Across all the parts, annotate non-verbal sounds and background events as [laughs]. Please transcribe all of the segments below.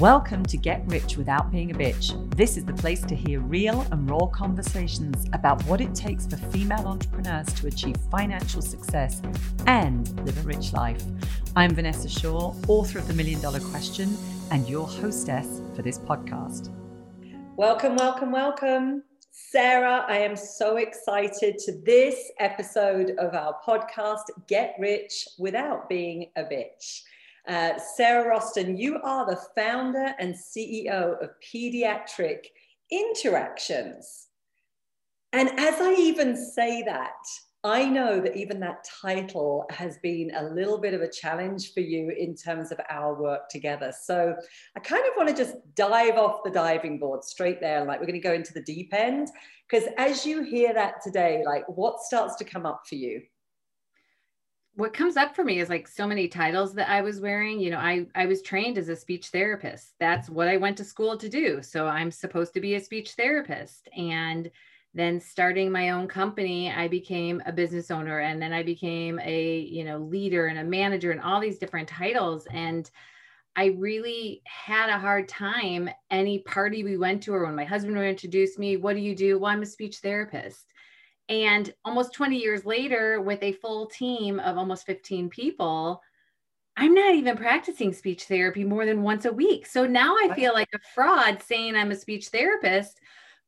Welcome to Get Rich Without Being a Bitch. This is the place to hear real and raw conversations about what it takes for female entrepreneurs to achieve financial success and live a rich life. I'm Vanessa Shaw, author of The Million Dollar Question, and your hostess for this podcast. Welcome, welcome, welcome. Sarah, I am so excited to this episode of our podcast, Get Rich Without Being a Bitch. Uh, Sarah Roston, you are the founder and CEO of Pediatric Interactions. And as I even say that, I know that even that title has been a little bit of a challenge for you in terms of our work together. So I kind of want to just dive off the diving board straight there. Like we're going to go into the deep end. Because as you hear that today, like what starts to come up for you? What comes up for me is like so many titles that I was wearing. You know, I I was trained as a speech therapist. That's what I went to school to do. So I'm supposed to be a speech therapist. And then starting my own company, I became a business owner and then I became a, you know, leader and a manager and all these different titles and I really had a hard time any party we went to or when my husband would introduce me, what do you do? Well, I'm a speech therapist and almost 20 years later, with a full team of almost 15 people, I'm not even practicing speech therapy more than once a week. So now I feel like a fraud saying I'm a speech therapist,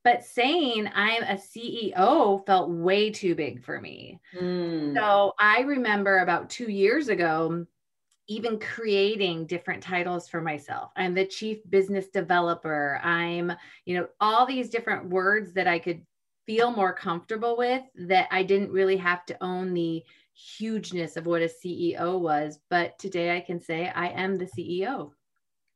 but saying I'm a CEO felt way too big for me. Mm. So I remember about two years ago, even creating different titles for myself. I'm the chief business developer. I'm, you know, all these different words that I could feel more comfortable with that I didn't really have to own the hugeness of what a CEO was. But today I can say I am the CEO.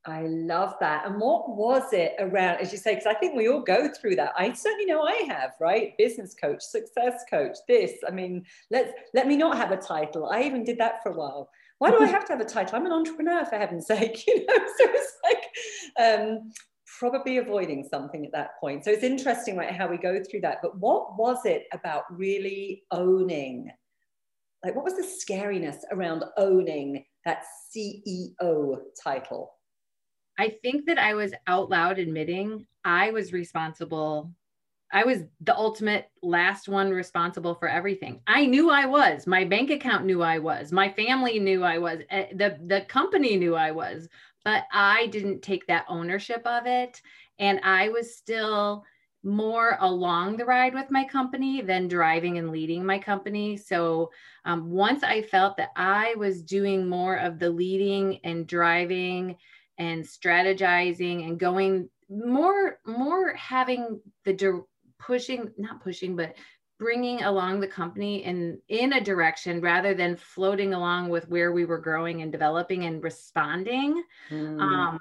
I love that. And what was it around, as you say, because I think we all go through that. I certainly know I have, right? Business coach, success coach, this. I mean, let's let me not have a title. I even did that for a while. Why do I [laughs] have to have a title? I'm an entrepreneur for heaven's sake, [laughs] you know. So it's like um, probably avoiding something at that point. So it's interesting, right, how we go through that. But what was it about really owning? Like, what was the scariness around owning that CEO title? I think that I was out loud admitting I was responsible. I was the ultimate last one responsible for everything. I knew I was. My bank account knew I was. My family knew I was. Eh, the the company knew I was but I didn't take that ownership of it. And I was still more along the ride with my company than driving and leading my company. So um, once I felt that I was doing more of the leading and driving and strategizing and going more, more having the pushing, not pushing, but bringing along the company in in a direction rather than floating along with where we were growing and developing and responding mm. um,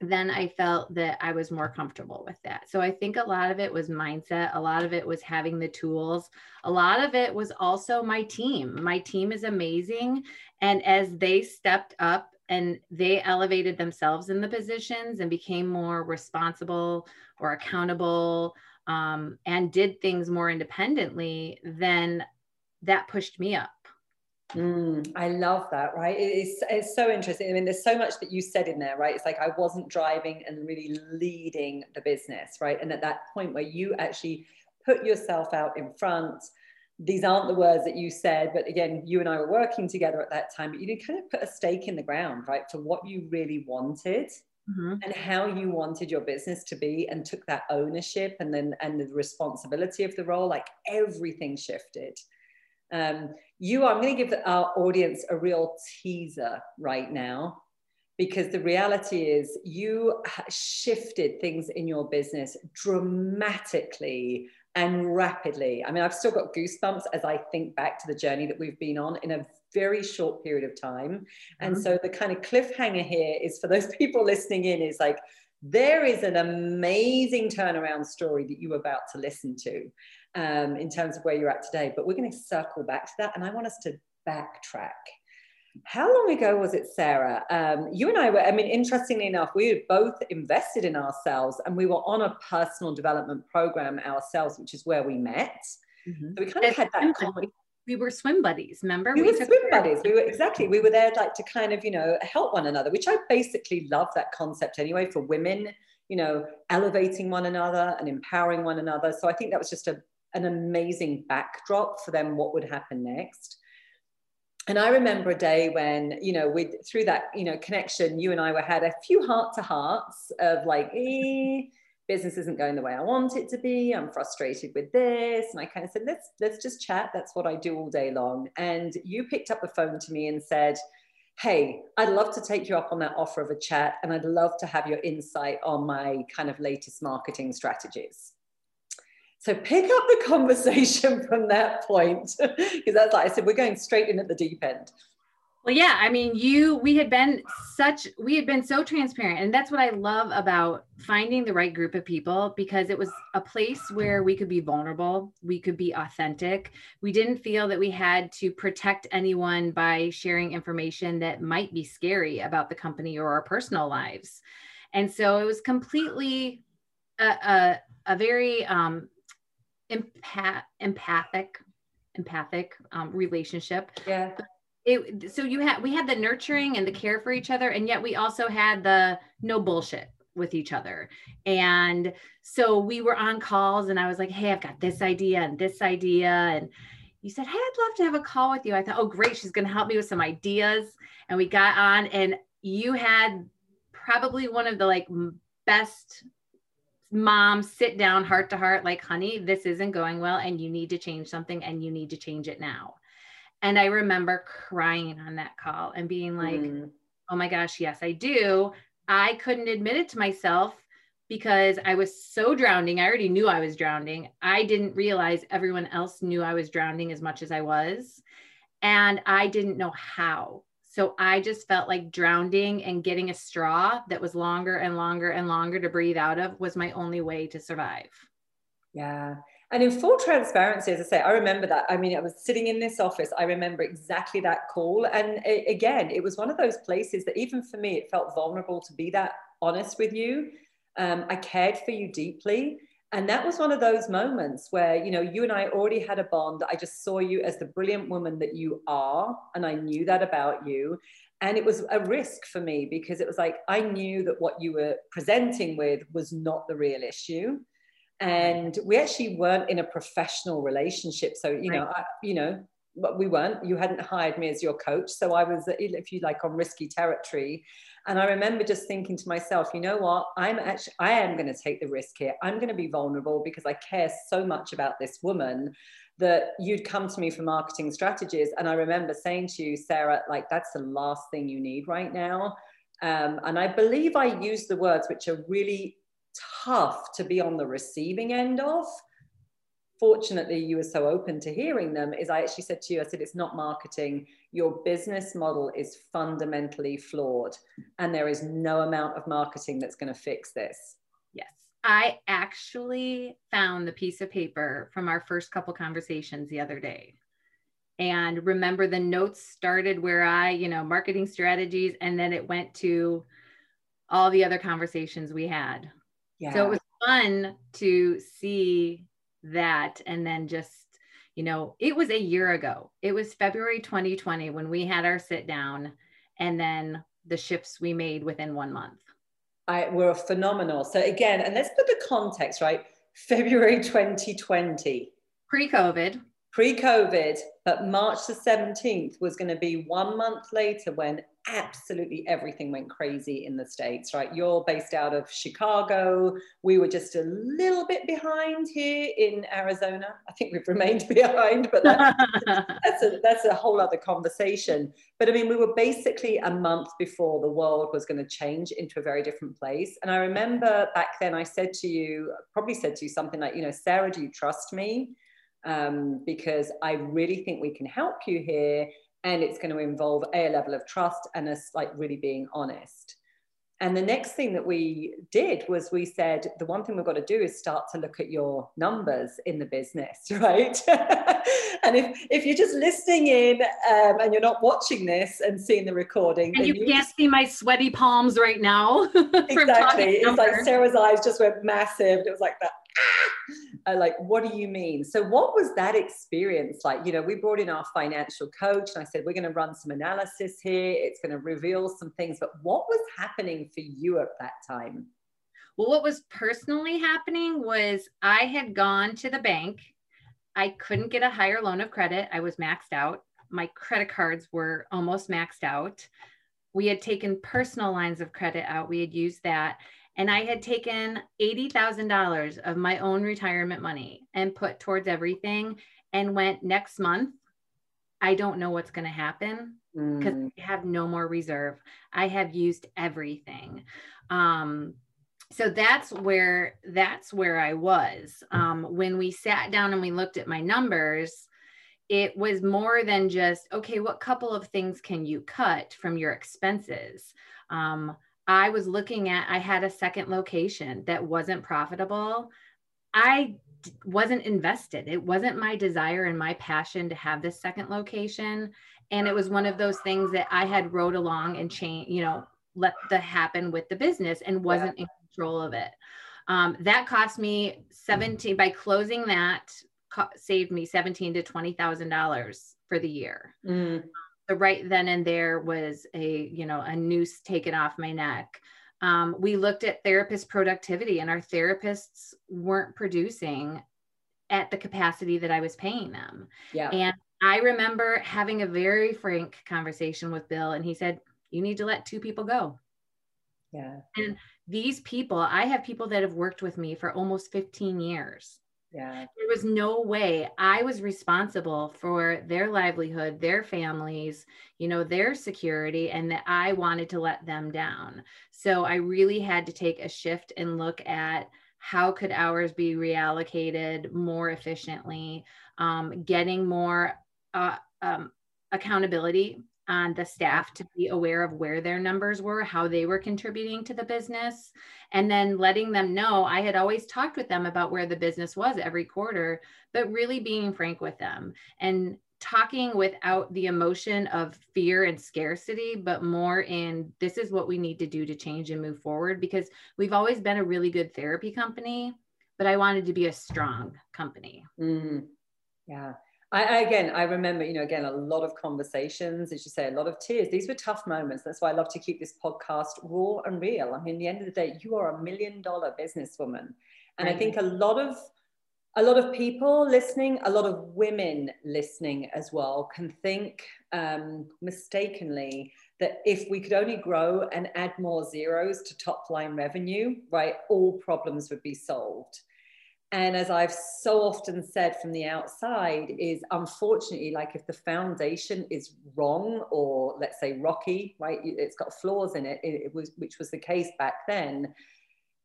then i felt that i was more comfortable with that so i think a lot of it was mindset a lot of it was having the tools a lot of it was also my team my team is amazing and as they stepped up and they elevated themselves in the positions and became more responsible or accountable um, and did things more independently, then that pushed me up. Mm, I love that, right? It's, it's so interesting. I mean, there's so much that you said in there, right? It's like I wasn't driving and really leading the business, right? And at that point where you actually put yourself out in front, these aren't the words that you said, but again, you and I were working together at that time, but you did kind of put a stake in the ground, right, for what you really wanted mm-hmm. and how you wanted your business to be and took that ownership and then and the responsibility of the role like everything shifted um, you i'm going to give our audience a real teaser right now because the reality is you shifted things in your business dramatically and rapidly. I mean, I've still got goosebumps as I think back to the journey that we've been on in a very short period of time. And mm-hmm. so the kind of cliffhanger here is for those [laughs] people listening in is like, there is an amazing turnaround story that you're about to listen to um, in terms of where you're at today. But we're going to circle back to that. And I want us to backtrack. How long ago was it, Sarah? Um, you and I were, I mean, interestingly enough, we had both invested in ourselves and we were on a personal development program ourselves, which is where we met. Mm-hmm. So we kind of had that common, we were swim buddies remember we, we were swim care. buddies we were exactly we were there like to kind of you know help one another which i basically love that concept anyway for women you know elevating one another and empowering one another so i think that was just a, an amazing backdrop for them what would happen next and I remember a day when, you know, with through that, you know, connection, you and I were had a few heart to hearts of like, eh, business isn't going the way I want it to be. I'm frustrated with this. And I kind of said, let's let's just chat. That's what I do all day long. And you picked up the phone to me and said, Hey, I'd love to take you up on that offer of a chat, and I'd love to have your insight on my kind of latest marketing strategies. So pick up the [laughs] conversation from that point because that's like I said, we're going straight in at the deep end. Well, yeah, I mean, you, we had been such, we had been so transparent. And that's what I love about finding the right group of people because it was a place where we could be vulnerable, we could be authentic. We didn't feel that we had to protect anyone by sharing information that might be scary about the company or our personal lives. And so it was completely a, a, a very um, empath, empathic empathic um, relationship. Yeah. It, so you had we had the nurturing and the care for each other, and yet we also had the no bullshit with each other. And so we were on calls, and I was like, "Hey, I've got this idea and this idea," and you said, "Hey, I'd love to have a call with you." I thought, "Oh, great, she's going to help me with some ideas." And we got on, and you had probably one of the like best mom sit down heart to heart like honey this isn't going well and you need to change something and you need to change it now. And i remember crying on that call and being like mm. oh my gosh yes i do. I couldn't admit it to myself because i was so drowning. I already knew i was drowning. I didn't realize everyone else knew i was drowning as much as i was. And i didn't know how so I just felt like drowning and getting a straw that was longer and longer and longer to breathe out of was my only way to survive. Yeah. And in full transparency, as I say, I remember that. I mean, I was sitting in this office. I remember exactly that call. And it, again, it was one of those places that even for me, it felt vulnerable to be that honest with you. Um, I cared for you deeply and that was one of those moments where you know you and i already had a bond. I just saw you as the brilliant woman that you are and i knew that about you. And it was a risk for me because it was like i knew that what you were presenting with was not the real issue. And we actually weren't in a professional relationship. So you know I, you know we weren't you hadn't hired me as your coach so i was if you like on risky territory and I remember just thinking to myself, you know what? I'm actually, I am going to take the risk here. I'm going to be vulnerable because I care so much about this woman that you'd come to me for marketing strategies. And I remember saying to you, Sarah, like, that's the last thing you need right now. Um, and I believe I used the words which are really tough to be on the receiving end of fortunately you were so open to hearing them is i actually said to you i said it's not marketing. Your business model is fundamentally flawed and there is no amount of marketing that's going to fix this. Yes. I actually found the piece of paper from our first couple conversations the other day. And remember the notes started where i you know marketing strategies and then it went to all the other conversations we had. Yeah. so it was fun to see that and then just you know it was a year ago. It was february 2020 when we had our sit down and then the shifts we made within one month. I, were phenomenal. So again and let's put the context right? February 2020 pre-covid. Pre-covid but march the 17th was going to be one month later when absolutely everything went crazy in the states right? You're based out of chicago. We were just a little bit behind here in arizona. I think we've remained [laughs] behind but that, that's a that's a whole other conversation. But i mean we were basically a month before the world was going to change into a very different place. And i remember back then i said to you probably said to you something like you know sarah do you trust me? Um, because I really think we can help you here and it's going to involve a level of trust and us like really being honest. And the next thing that we did was we said the one thing we've got to do is start to look at your numbers in the business [laughs] right? And if if you're just listening in um, and you're not watching this and seeing the recording and you, you can't just... see my sweaty palms right now [laughs] exactly. It's like sarah's eyes just went massive. It was like that [laughs] uh, like what do you mean? So what was that experience like? You know we brought in our financial coach and i said we're going to run some analysis here. It's going to reveal some things. But what was happening for you at that time? Well what was personally happening was i had gone to the bank. I couldn't get a higher loan of credit. I was maxed out. My credit cards were almost maxed out. We had taken personal lines of credit out. We had used that and I had taken $80,000 of my own retirement money and put towards everything and went next month. I don't know what's going to happen because mm. I have no more reserve. I have used everything. Um, so that's where that's where I was. Um, when we sat down and we looked at my numbers, it was more than just okay. What couple of things can you cut from your expenses? Um, I was looking at, I had a second location that wasn't profitable. I wasn't invested. It wasn't my desire and my passion to have this second location. And it was one of those things that I had rode along and change, you know, let the happen with the business and wasn't yeah. in control of it. Um, that cost me 17 by closing that co- saved me 17 to $20,000 for the year. Mm the right then and there was a you know a noose taken off my neck. Um, we looked at therapist productivity and our therapists weren't producing at the capacity that i was paying them. Yeah. And i remember having a very frank conversation with bill and he said you need to let two people go. Yeah. And these people i have people that have worked with me for almost 15 years yeah. There was no way I was responsible for their livelihood, their families, you know, their security, and that I wanted to let them down. So I really had to take a shift and look at how could hours be reallocated more efficiently, um, getting more uh, um, accountability on the staff to be aware of where their numbers were, how they were contributing to the business, and then letting them know I had always talked with them about where the business was every quarter, but really being frank with them and talking without the emotion of fear and scarcity, but more in this is what we need to do to change and move forward because we've always been a really good therapy company, but I wanted to be a strong company. Mm, yeah. I, again, I remember, you know, again, a lot of conversations, as you say, a lot of tears. These were tough moments. That's why I love to keep this podcast raw and real. I mean, the end of the day, you are a million dollar businesswoman. And right. I think a lot of a lot of people listening, a lot of women listening as well, can think um, mistakenly that if we could only grow and add more zeros to top line revenue, right, all problems would be solved and as i've so often said from the outside is unfortunately like if the foundation is wrong or let's say rocky right it's got flaws in it, it, was which was the case back then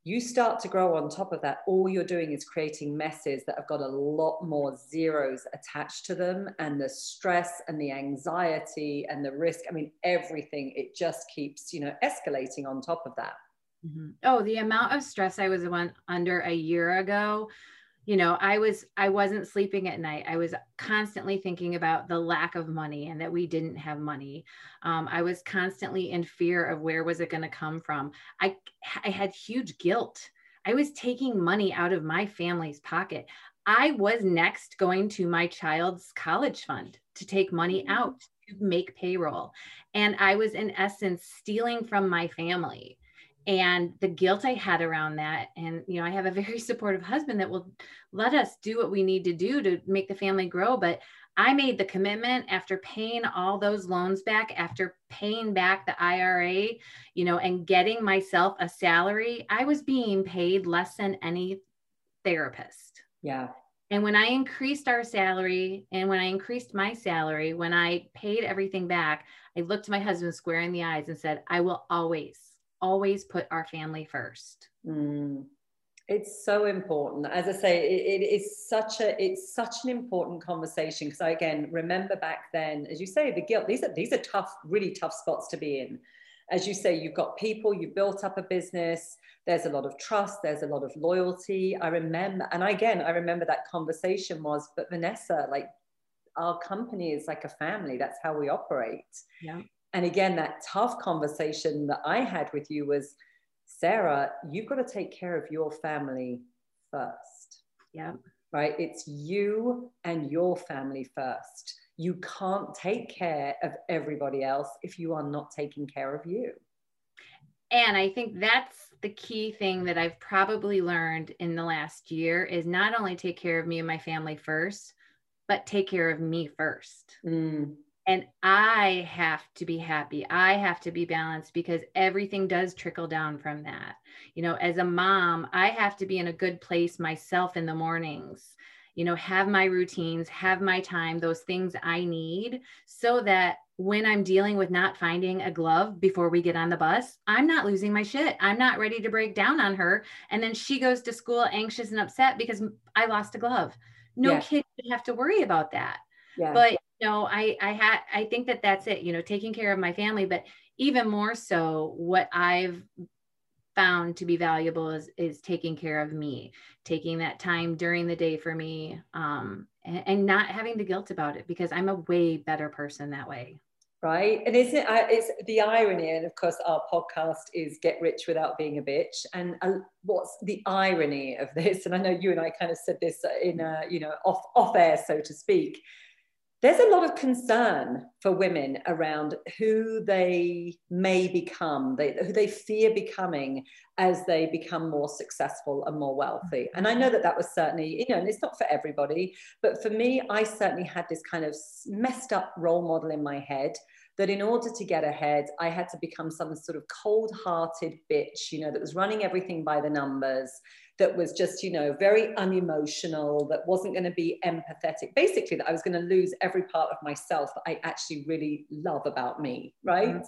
you start to grow on top of that. All you're doing is creating messes that have got a lot more zeros attached to them and the stress and the anxiety and the risk i mean everything it just keeps you know escalating on top of that Mm-hmm. Oh, the amount of stress I was under a year ago, you know, I was I wasn't sleeping at night. I was constantly thinking about the lack of money and that we didn't have money. Um, I was constantly in fear of where was it going to come from. I I had huge guilt. I was taking money out of my family's pocket. I was next going to my child's college fund to take money mm-hmm. out to make payroll. And I was, in essence, stealing from my family and the guilt I had around that. And, you know, I have a very [laughs] supportive husband that will let us do what we need to do to make the family grow. But I made the commitment after paying all those loans back, after paying back the IRA, you know, and getting myself a salary, I was being paid less than any therapist. Yeah. And when I increased our salary and when I increased my salary, when I paid everything back, I looked my husband square in the eyes and said, I will always always put our family first. Mm. It's so important. As I say, it, it is such a it's such an important conversation because I again remember back then, as you say, the guilt. These are these are tough, really tough spots to be in. As you say, you've got people, you've built up a business. There's a lot of trust. There's a lot of loyalty. I remember, and again, I remember that conversation was, but Vanessa, like our company is like a family. That's how we operate. Yeah and again, that tough conversation that I had with you was Sarah, you've got to take care of your family first. Yeah. Right. It's you and your family first. You can't take care of everybody else if you are not taking care of you. And I think that's the key thing that I've probably learned in the last year is not only take care of me and my family first, but take care of me first. Mm. And I have to be happy. I have to be balanced because everything does trickle down from that. You know, as a mom, I have to be in a good place myself in the mornings you know, have my routines, have my time, those things I need so that when I'm dealing with not finding a glove before we get on the bus, I'm not losing my shit. I'm not ready to break down on her. And then she goes to school anxious and upset because I lost a glove. No yeah. kid should have to worry about that. Yeah. But know, I I had I think that that's it. You know, taking care of my family, but even more so, what I've found to be valuable is is taking care of me taking that time during the day for me um, and, and, not having the guilt about it because i'm a way better person that way right and isn't it it's the irony and of course our podcast is get rich without being a bitch and uh, what's the irony of this and i know you and i kind of said this in a you know off off air so to speak there's a lot of concern for women around who they may become, they, who they fear becoming as they become more successful and more wealthy. And I know that that was certainly, you know, and it's not for everybody, but for me, I certainly had this kind of messed up role model in my head that in order to get ahead, I had to become some sort of cold hearted bitch, you know, that was running everything by the numbers that was just, you know, very unemotional, that wasn't going to be empathetic. Basically, that I was going to lose every part of myself that I actually really love about me, right?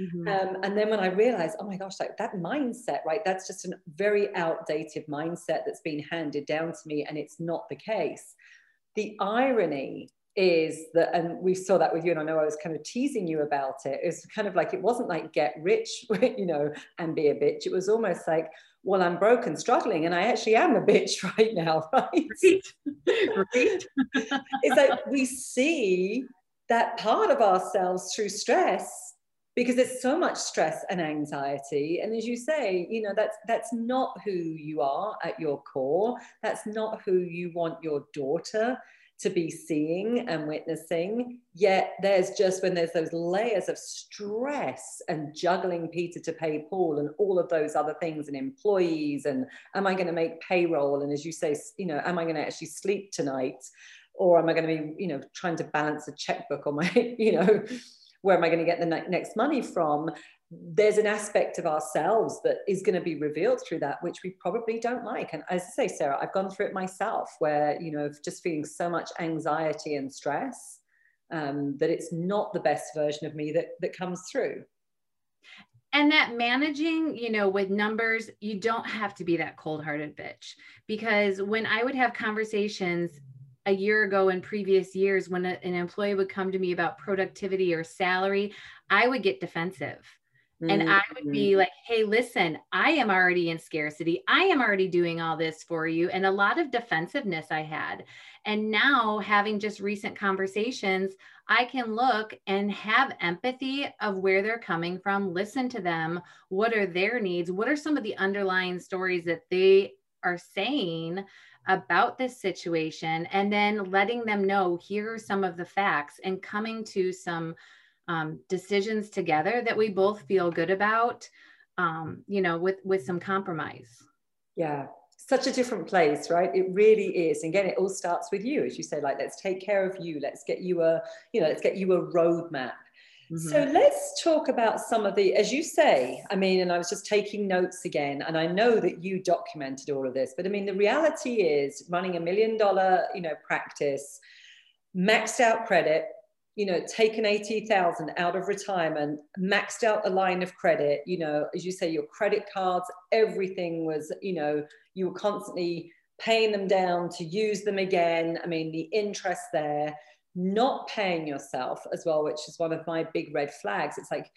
Mm-hmm. Um, and then when I realized, oh my gosh, like that mindset, right? That's just a very outdated mindset that's been handed down to me, and it's not the case. The irony is that, and we saw that with you, and I know I was kind of teasing you about it. It's kind of like it wasn't like get rich, [laughs] you know, and be a bitch. It was almost like, well, I'm broken, struggling, and I actually am a bitch [laughs] right now, right? Right. right. it's like we see that part of ourselves through stress because there's so much stress and anxiety and as you say you know that's that's not who you are at your core that's not who you want your daughter to be seeing and witnessing. Yet there's just when there's those layers of stress and juggling Peter to pay Paul and all of those other things and employees and am I going to make payroll? And as you say, you know, am I going to actually sleep tonight? Or am I going to be, you know, trying to balance a checkbook on my, [laughs] you know, where am I going to get the next money from? there's an aspect of ourselves that is going to be revealed through that which we probably don't like. And as i say sarah i've gone through it myself where you know just feeling so much anxiety and stress um, that it's not the best version of me that that comes through. And that managing you know with numbers you don't have to be that cold-hearted bitch. Because when i would have conversations a year ago in previous years when a, an employee would come to me about productivity or salary i would get defensive and I would be mm-hmm. like, hey, listen, I am already in scarcity. I am already doing all this for you. And a lot of defensiveness I had. And now, having just recent conversations, I can look and have empathy of where they're coming from, listen to them. What are their needs? What are some of the underlying stories that they are saying about this situation? And then letting them know here are some of the facts and coming to some um, decisions together that we both feel good about um, you know with with some compromise. Yeah. Such a different place right? It really is. And again it all starts with you as you say like let's take care of you. Let's get you a you know let's get you a roadmap mm-hmm. so let's talk about some of the as you say i mean and i was just taking notes again and i know that you documented all of this but i mean the reality is running a million dollar you know practice maxed out credit you know, taken 80,000 out of retirement, maxed out a line of credit, you know, as you say, your credit cards, everything was, you know, you were constantly paying them down to use them again. I mean, the interest there, not paying yourself as well, which is one of my big red flags. It's like,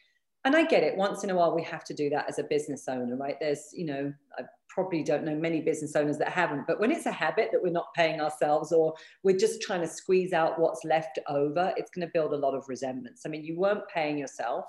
and I get it. Once in a while, we have to do that as a business owner, right? There's, you know, I probably don't know many business owners that haven't, but when it's a habit that we're not paying ourselves or we're just trying to squeeze out what's left over, it's going to build a lot of resentments. I mean, you weren't paying yourself.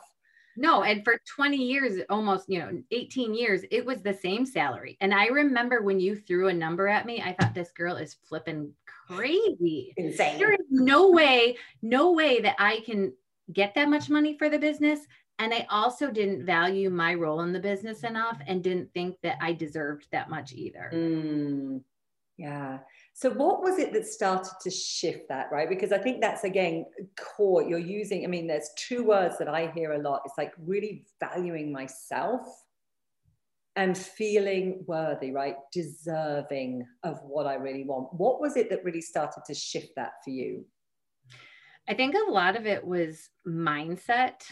No, and for 20 years, almost, you know, 18 years, it was the same salary. And I remember when you threw a number at me, I thought this girl is flipping crazy. Insane. There is no way, no way that I can get that much money for the business. And I also didn't value my role in the business enough and didn't think that I deserved that much either. Mm, yeah. So, what was it that started to shift that, right? Because I think that's again core. You're using, I mean, there's two words that I hear a lot. It's like really valuing myself and feeling worthy, right? Deserving of what I really want. What was it that really started to shift that for you? I think a lot of it was mindset.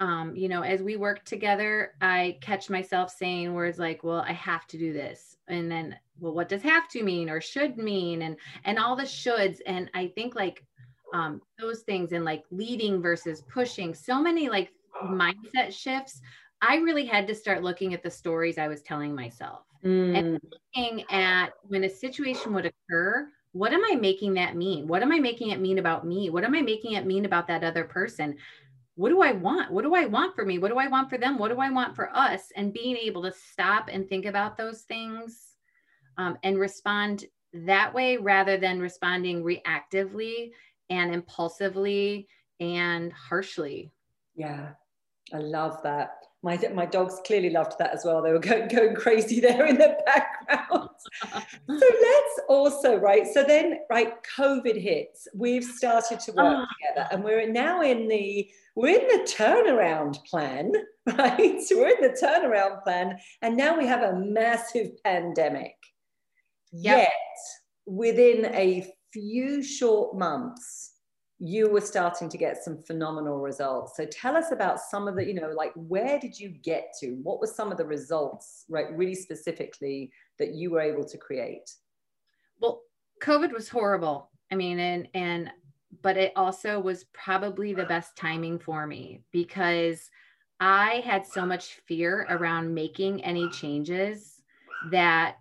Um, you know, as we work together, I catch myself saying words like, well, I have to do this. And then well what does have to mean or should mean and and all the shoulds and i think like um those things and like leading versus pushing so many like mindset shifts i really had to start looking at the stories i was telling myself mm. and looking at when a situation would occur what am i making that mean what am i making it mean about me what am i making it mean about that other person what do I want? What do I want for me? What do I want for them? What do I want for us? And being able to stop and think about those things um, and respond that way rather than responding reactively and impulsively and harshly. Yeah, I love that. My, my dogs clearly loved that as well. They were going, [laughs] going crazy there in the background. [laughs] so let's also, right? So then, right, COVID hits. We've started to work oh. together and we're now in the, we're in the turnaround plan, [laughs] right? So we're in the turnaround plan and now we have a massive pandemic. Yep. Yet, within a few short months, you were starting to get some phenomenal results. So tell us about some of the, you know, like where did you get to? What were some of the results, right, really specifically that you were able to create? Well, COVID was horrible. I mean, and and but it also was probably the best timing for me because I had so much fear around making any changes that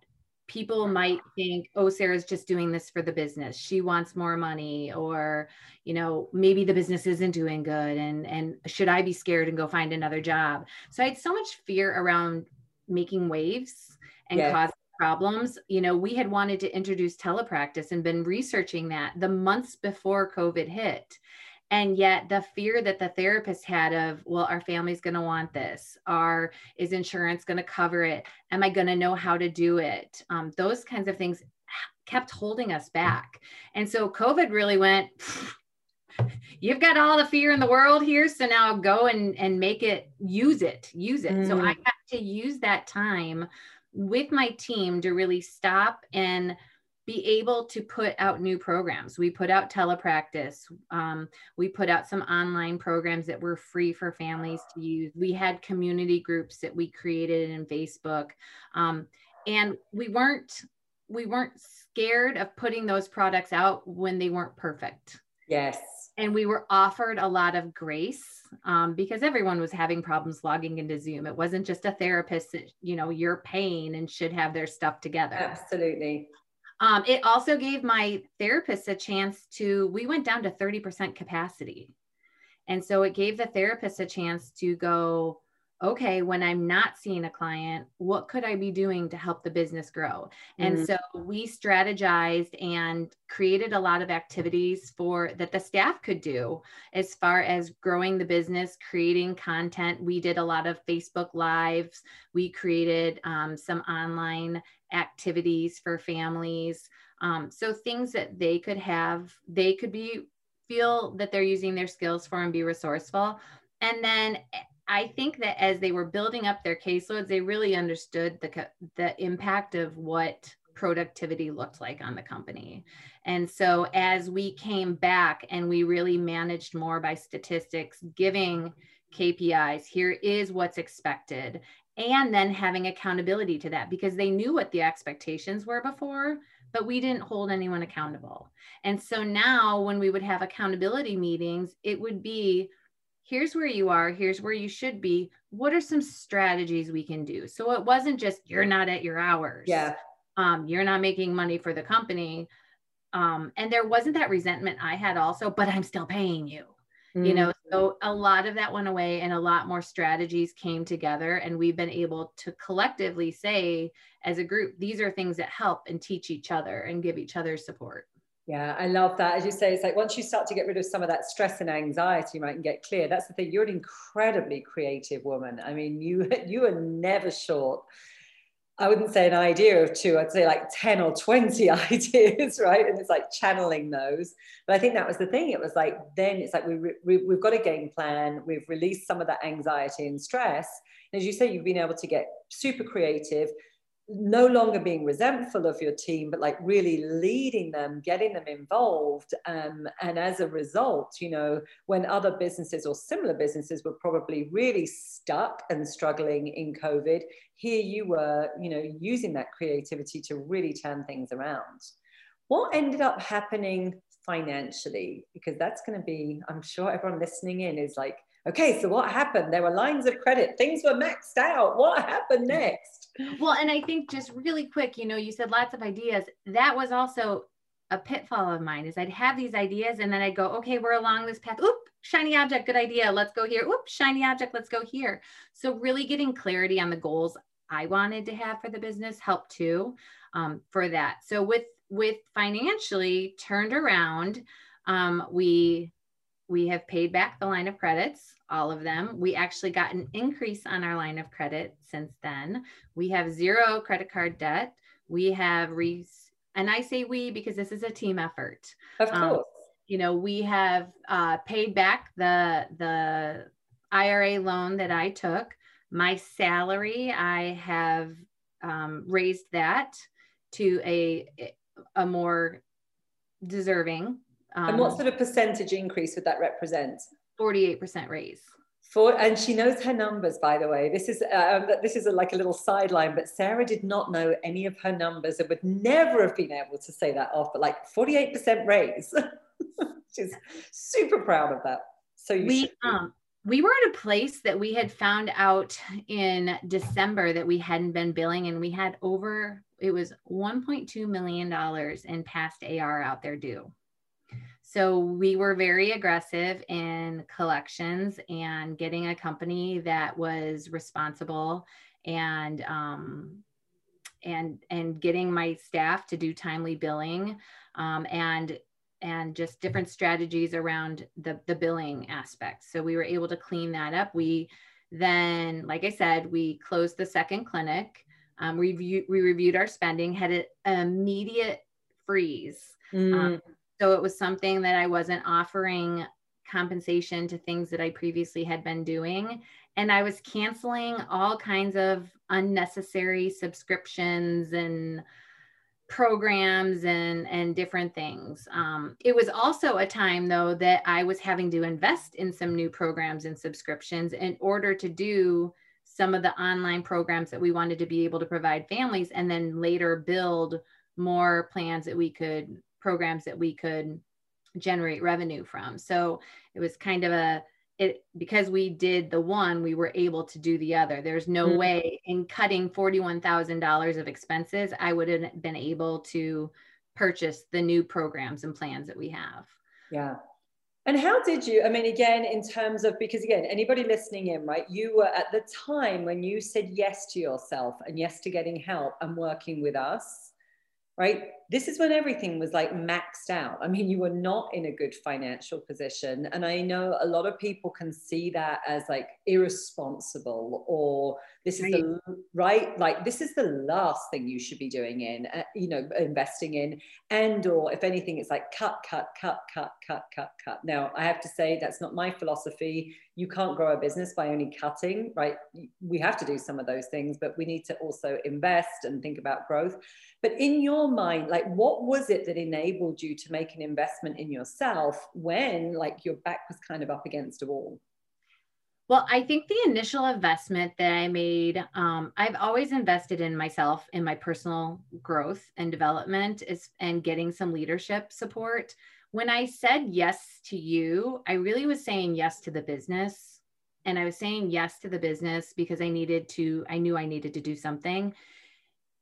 people might think oh sarah's just doing this for the business. She wants more money or you know maybe the business isn't doing good and and should i be scared and go find another job? So i had so much fear around making waves and yes. causing problems. You know we had wanted to introduce telepractice and been researching that the months before covid hit and yet the fear that the therapist had of well our family's going to want this. Are is insurance going to cover it? Am i going to know how to do it? Um, those kinds of things kept holding us back. And so covid really went you've got all the fear in the world here so now go and and make it use it use it. Mm. so i had to use that time with my team to really stop and be able to put out new programs. We put out telepractice. Um, we put out some online programs that were free for families to use. We had community groups that we created in Facebook, um, and we weren't we weren't scared of putting those products out when they weren't perfect. Yes. And we were offered a lot of grace um, because everyone was having problems logging into Zoom. It wasn't just a therapist that, you know, you're paying and should have their stuff together. Absolutely. Um, it also gave my therapist a chance to, we went down to 30% capacity. And so it gave the therapist a chance to go, okay, when I'm not seeing a client, what could I be doing to help the business grow? And mm-hmm. so we strategized and created a lot of activities for that the staff could do as far as growing the business, creating content. We did a lot of Facebook lives. We created um, some online activities for families. Um, so things that they could have, they could be feel that they're using their skills for and be resourceful. And then I think that as they were building up their caseloads, they really understood the, the impact of what productivity looked like on the company. And so as we came back and we really managed more by statistics, giving KPIs, here is what's expected, and then having accountability to that because they knew what the expectations were before, but we didn't hold anyone accountable. And so now when we would have accountability meetings, it would be here's where you are, here's where you should be. What are some strategies we can do? So it wasn't just you're not at your hours. Yeah. Um, you're not making money for the company. Um, and there wasn't that resentment I had also, but I'm still paying you. Mm. you know so a lot of that went away and a lot more strategies came together and we've been able to collectively say as a group these are things that help and teach each other and give each other support yeah, I love that. As you say, it's like once you start to get rid of some of that stress and anxiety, right, and get clear. That's the thing. You're an incredibly creative woman. I mean, you [laughs] you are never short I wouldn't say an idea of two, I'd say like 10 or 20 [laughs] ideas, right? And it's like channeling those. But I think that was the thing. It was like, then it's like we, we, we've got a game plan, we've released some of that anxiety and stress. And as you say, you've been able to get super creative, no longer being resentful of your team, but like really leading them, getting them involved. Um, and as a result, you know, when other businesses or similar businesses were probably really stuck and struggling in COVID, here you were, you know, using that creativity to really turn things around. What ended up happening financially? Because that's going to be, I'm sure everyone listening in is like, okay, so what happened? There were lines of credit, things were maxed out. What happened next? Well, and I think just really quick, you know, you said lots of ideas. That was also a pitfall of mine is I'd have these ideas and then I'd go, okay, we're along this path. Oop, shiny object, good idea. Let's go here. Oop, shiny object, let's go here. So really getting clarity on the goals I wanted to have for the business helped too um, for that. So with with financially turned around, um, we we have paid back the line of credits, all of them. We actually got an increase on our line of credit since then. We have zero credit card debt. We have re and I say we because this is a team effort. Of um, course. Um, you know, we have uh, paid back the the IRA loan that I took. My salary, I have um, raised that to a a more deserving um, and what um, sort of percentage increase would that represent? 48% raise. For, and she knows her numbers, by the way. This is um, this is a, like a little sideline, but Sarah did not know any of her numbers and would never have been able to say that off. But like 48% raise, [laughs] she's super proud of that. So you we um we were at a place that we had found out in December that we hadn't been billing, and we had over it was 1.2 million dollars in past AR out there due. So we were very aggressive in collections and getting a company that was responsible and um, and and getting my staff to do timely billing um, and and just different strategies around the the billing aspects. So we were able to clean that up. We then, like I said, we closed the second clinic. Um, we reviewed our spending, had an immediate freeze. Mm. Um, so it was something that I wasn't offering compensation to things that I previously had been doing. And I was canceling all kinds of unnecessary subscriptions and programs and and different things. Um, it was also a time though that I was having to invest in some new programs and subscriptions in order to do some of the online programs that we wanted to be able to provide families and then later build more plans that we could programs that we could generate revenue from. So it was kind of a it because we did the one, we were able to do the other. There's no mm-hmm. way in cutting $41,000 of expenses, I would have been able to purchase the new programs and plans that we have. Yeah. And how did you? I mean, again, in terms of because again, anybody listening in, right? You were at the time when you said yes to yourself and yes to getting help and working with us right? This is when everything was like maxed out. I mean, you were not in a good financial position. And I know a lot of people can see that as like irresponsible or this is right. the right, like this is the last thing you should be doing in, uh, you know, investing in. And or if anything, it's like cut, cut, cut, cut, cut, cut, cut. Now, I have to say that's not my philosophy. You can't grow a business by only cutting, right? We have to do some of those things, but we need to also invest and think about growth. But in your mind, like what was it that enabled you to make an investment in yourself when like your back was kind of up against a wall? Well, I think the initial investment that I made, um, I've always invested in myself, in my personal growth and development, is and getting some leadership support. When I said yes to you, I really was saying yes to the business, and I was saying yes to the business because I needed to. I knew I needed to do something,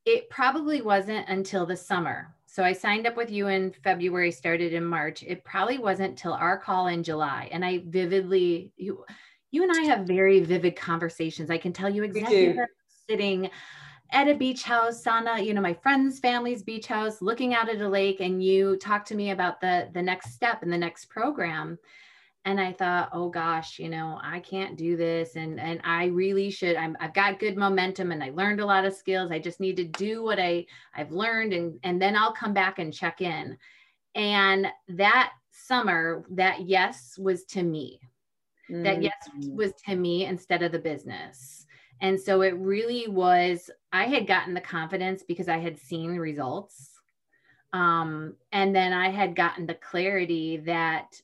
it probably wasn't until the summer. so I signed up with you in February, started in March. It probably wasn't till our call in July. And I vividly, you, you and I have very vivid conversations. I can tell you exactly sitting at a beach house, sauna, you know, my friend's family's beach house, looking out at a lake, and you talk to me about the the next step in the next program and i thought oh gosh you know i can't do this and and i really should I'm, i've got good momentum and i learned a lot of skills i just need to do what i i've learned and and then i'll come back and check in and that summer that yes was to me mm-hmm. that yes mm. was to me instead of the business and so it really was i had gotten the confidence because i had seen results um, and then i had gotten the clarity that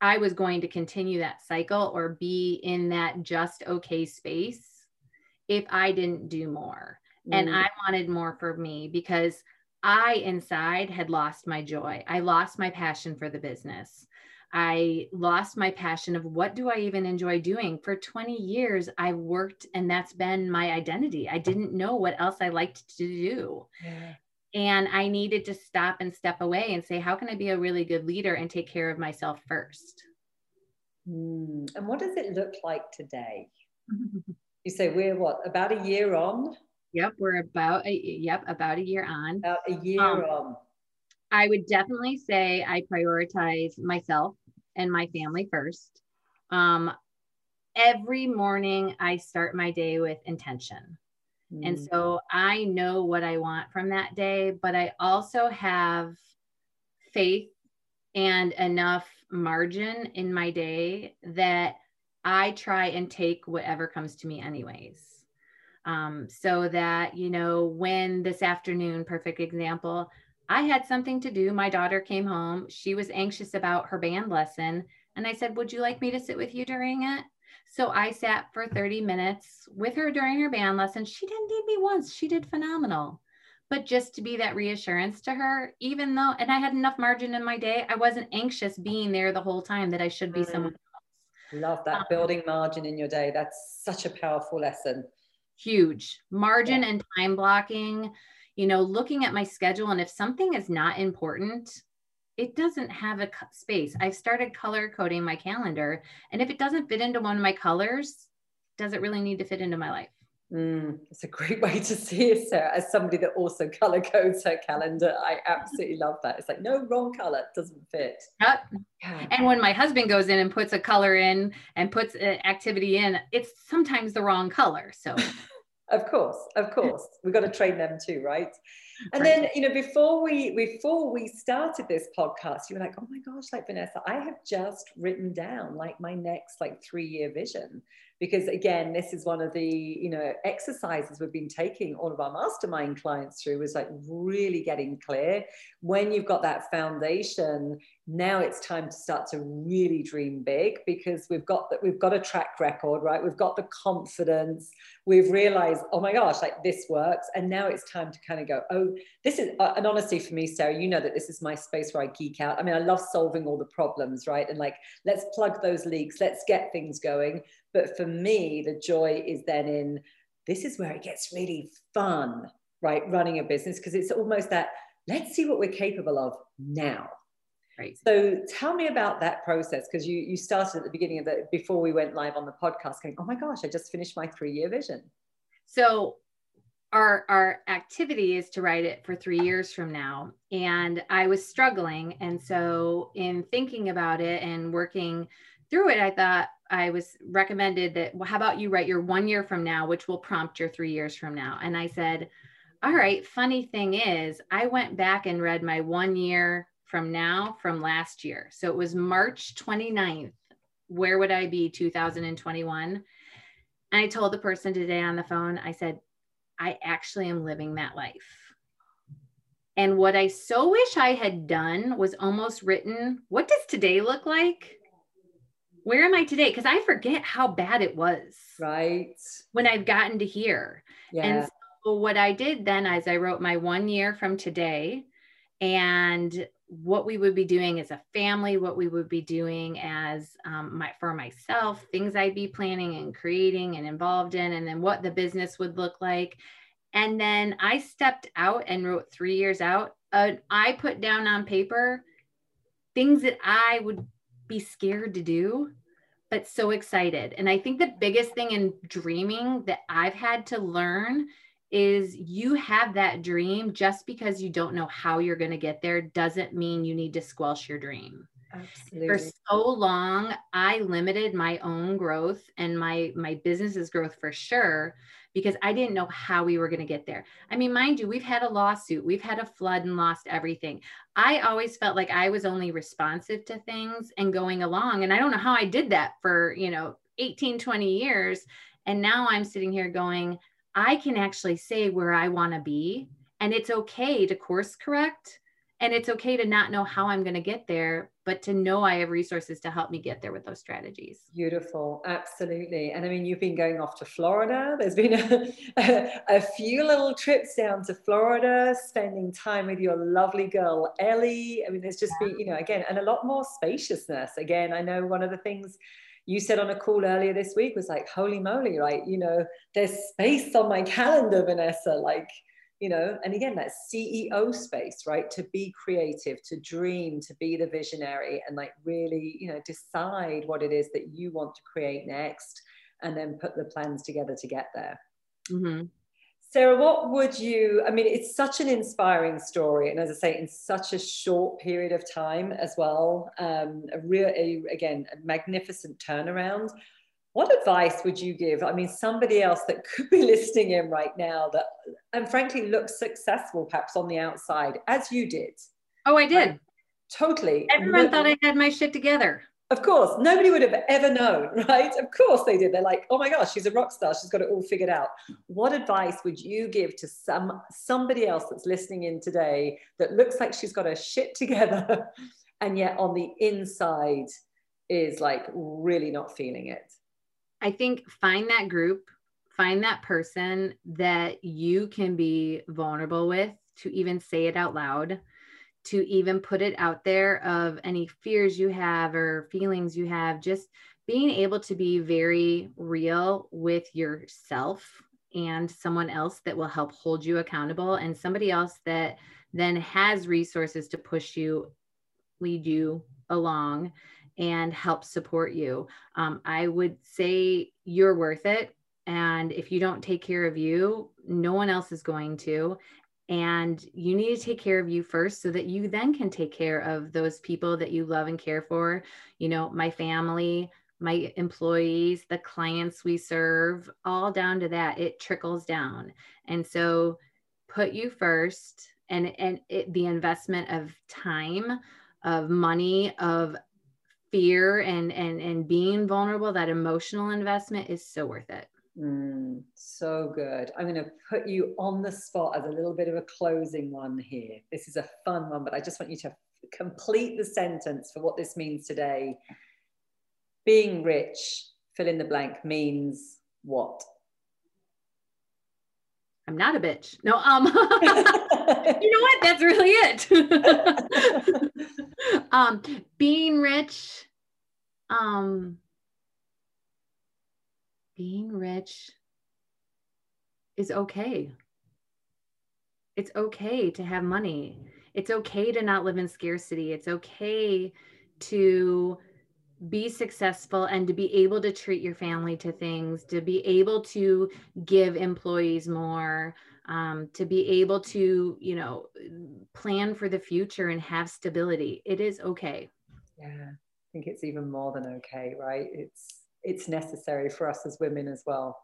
I was going to continue that cycle or be in that just okay space if I didn't do more. Mm. And I wanted more for me because I inside had lost my joy. I lost my passion for the business. I lost my passion of what do I even enjoy doing? For 20 years, I worked and that's been my identity. I didn't know what else I liked to do. Yeah. And I needed to stop and step away and say, how can I be a really good leader and take care of myself first? Mm. And what does it look like today? [laughs] you say we're what, about a year on? Yep, we're about a yep, about a year on. About a year um, on. I would definitely say I prioritize myself and my family first. Um, every morning I start my day with intention. And mm. so I know what I want from that day, but I also have faith and enough margin in my day that I try and take whatever comes to me, anyways. Um, so that, you know, when this afternoon, perfect example, I had something to do. My daughter came home. She was anxious about her band lesson. And I said, Would you like me to sit with you during it? So I sat for 30 minutes with her during her band lesson. She didn't need me once. She did phenomenal. But just to be that reassurance to her, even though, and I had enough margin in my day, I wasn't anxious being there the whole time that I should be mm. someone else. Love that um, building margin in your day. That's such a powerful lesson. Huge margin yeah. and time blocking, you know, looking at my schedule. And if something is not important, it doesn't have a space. I've started color coding my calendar. And if it doesn't fit into one of my colors, does it really need to fit into my life? Mm, it's a great way to see it, Sarah. As somebody that also color codes her calendar, I absolutely love that. It's like no wrong color doesn't fit. Yep. Yeah. And when my husband goes in and puts a color in and puts an activity in, it's sometimes the wrong color. So, [laughs] of course, of course, we've got to train them too, right? And then, you know, before we before we started this podcast, you were like, "Oh my gosh, like Vanessa, I have just written down like my next like three year vision." Because again, this is one of the you know exercises we've been taking all of our mastermind clients through is like really getting clear. When you've got that foundation, now it's time to start to really dream big because we've got that we've got a track record right? We've got the confidence. We've realized oh my gosh like this works. And now it's time to kind of go oh this is uh, and honestly for me sarah you know that this is my space where i geek out. I mean i love solving all the problems right? And like let's plug those leaks. Let's get things going but for me the joy is then in this is where it gets really fun right running a business because it's almost that let's see what we're capable of now Right. So tell me about that process because you you started at the beginning of the before we went live on the podcast going, oh my gosh, I just finished my three year vision. So our our activity is to write it for three years from now. And I was struggling. And so in thinking about it and working through it, I thought I was recommended that, well, how about you write your one year from now, which will prompt your three years from now? And I said, all right, funny thing is, I went back and read my one year from now from last year. So it was March 29th. Where would I be 2021? And I told the person today on the phone, I said, I actually am living that life. And what I so wish I had done was almost written, what does today look like? Where am I today? Because I forget how bad it was. Right. When I've gotten to here. Yeah. And so what I did then is I wrote my one year from today and what we would be doing as a family, what we would be doing as um, my for myself, things I'd be planning and creating and involved in, and then what the business would look like. And then I stepped out and wrote three years out, uh, I put down on paper things that I would be scared to do, but so excited. And I think the biggest thing in dreaming that I've had to learn is you have that dream just because you don't know how you're going to get there doesn't mean you need to squelch your dream. Absolutely. For so long, I limited my own growth and my my business's growth for sure because I didn't know how we were going to get there. I mean, mind you, we've had a lawsuit, we've had a flood and lost everything. I always felt like I was only responsive to things and going along. And I don't know how I did that for, you know, 18, 20 years. And now I'm sitting here going, I can actually say where I want to be. And it's okay to course correct and it's okay to not know how I'm going to get there, but to know I have resources to help me get there with those strategies. Beautiful. Absolutely. And I mean, you've been going off to Florida. There's been a, [laughs] a, a, few little trips down to Florida, spending time with your lovely girl, Ellie. I mean, there's just yeah. been, you know, again, and a lot more spaciousness. Again, I know one of the things you said on a call earlier this week was like, holy moly, right? You know, there's space on my calendar, Vanessa. Like, you know and again that ceo space right? To be creative to dream to be the visionary and like really you know decide what it is that you want to create next and then put the plans together to get there. Mm-hmm. sarah what would you i mean it's such an inspiring story and as i say in such a short period of time as well um, a real a, again a magnificent turnaround what advice would you give? I mean, somebody else that could be [laughs] listening in right now that, and frankly, looks successful perhaps on the outside, as you did. Oh, I did. totally. Everyone thought I had my shit together. Of course, nobody would have ever known, [laughs] right? Of course they did. They're like, oh my gosh, she's a rock star. She's got it all figured out. What advice would you give to some somebody else that's listening in today that looks like she's got her shit [laughs] together and yet on the inside is like really not feeling it? I think find that group, find that person that you can be vulnerable with to even say it out loud, to even put it out there of any fears you have or feelings you have, just being able to be very real with yourself and someone else that will help hold you accountable and somebody else that then has resources to push you, lead you along and help support you. Um, I would say you're worth it. And if you don't take care of you, no one else is going to. And you need to take care of you first so that you then can take care of those people that you love and care for. You know, my family, my employees, the clients we serve, all down to that. It trickles down. And so put you first and and it, the investment of time of money of fear and and and being vulnerable that emotional investment is so worth it mm, so good i'm going to put you on the spot as a little bit of a closing one here this is a fun one but i just want you to complete the sentence for what this means today being rich fill in the blank means what I'm not a bitch. No, um, [laughs] you know what? That's really it. [laughs] [laughs] um, being rich, um, being rich is okay. It's okay to have money. It's okay to not live in scarcity. It's okay to be successful and to be able to treat your family to things, to be able to give employees more, um, to be able to, you know, plan for the future and have stability. It is okay. Yeah, I think it's even more than okay, right? It's it's necessary for us as women as well.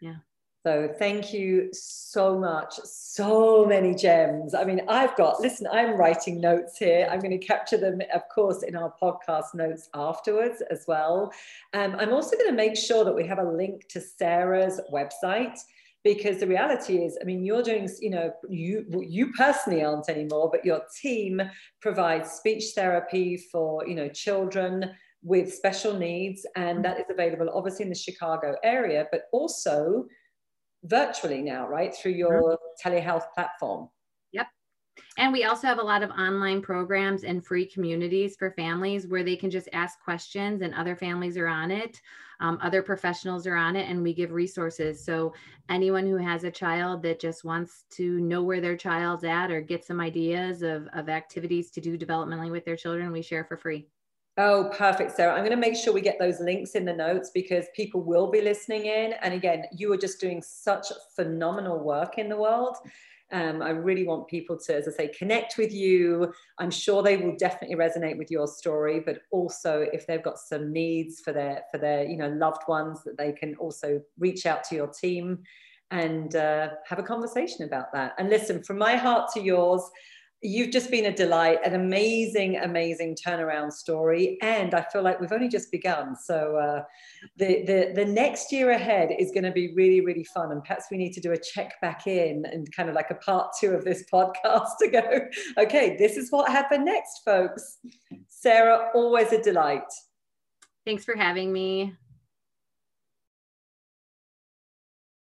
Yeah. So thank you so much. So many gems. I mean, I've got, listen, I'm writing notes here. I'm going to capture them, of course, in our podcast notes afterwards as well. Um, I'm also going to make sure that we have a link to Sarah's website because the reality is i mean you're doing you know you you personally aren't anymore but your team provides speech therapy for you know children with special needs and that is available obviously in the chicago area but also virtually now, right? Through your mm-hmm. telehealth platform. And we also have a lot of online programs and free communities for families where they can just ask questions and other families are on it. Um, other professionals are on it and we give resources. So anyone who has a child that just wants to know where their child's at or get some ideas of, of activities to do developmentally with their children, we share for free. Oh, perfect, Sarah. I'm going to make sure we get those links in the notes because people will be listening in. And again, you are just doing such phenomenal work in the world. Um, I really want people to, as I say, connect with you. I'm sure they will definitely resonate with your story, but also if they've got some needs for their for their you know loved ones, that they can also reach out to your team and uh, have a conversation about that. And listen, from my heart to yours, you've just been a delight, an amazing, amazing turnaround story. And I feel like we've only just begun. So uh, the, the, the next year ahead is going to be really, really fun. And perhaps we need to do a check back in and kind of like a part two of this [laughs] podcast to go, okay, this is what happened next, folks. Sarah, always a delight. Thanks for having me.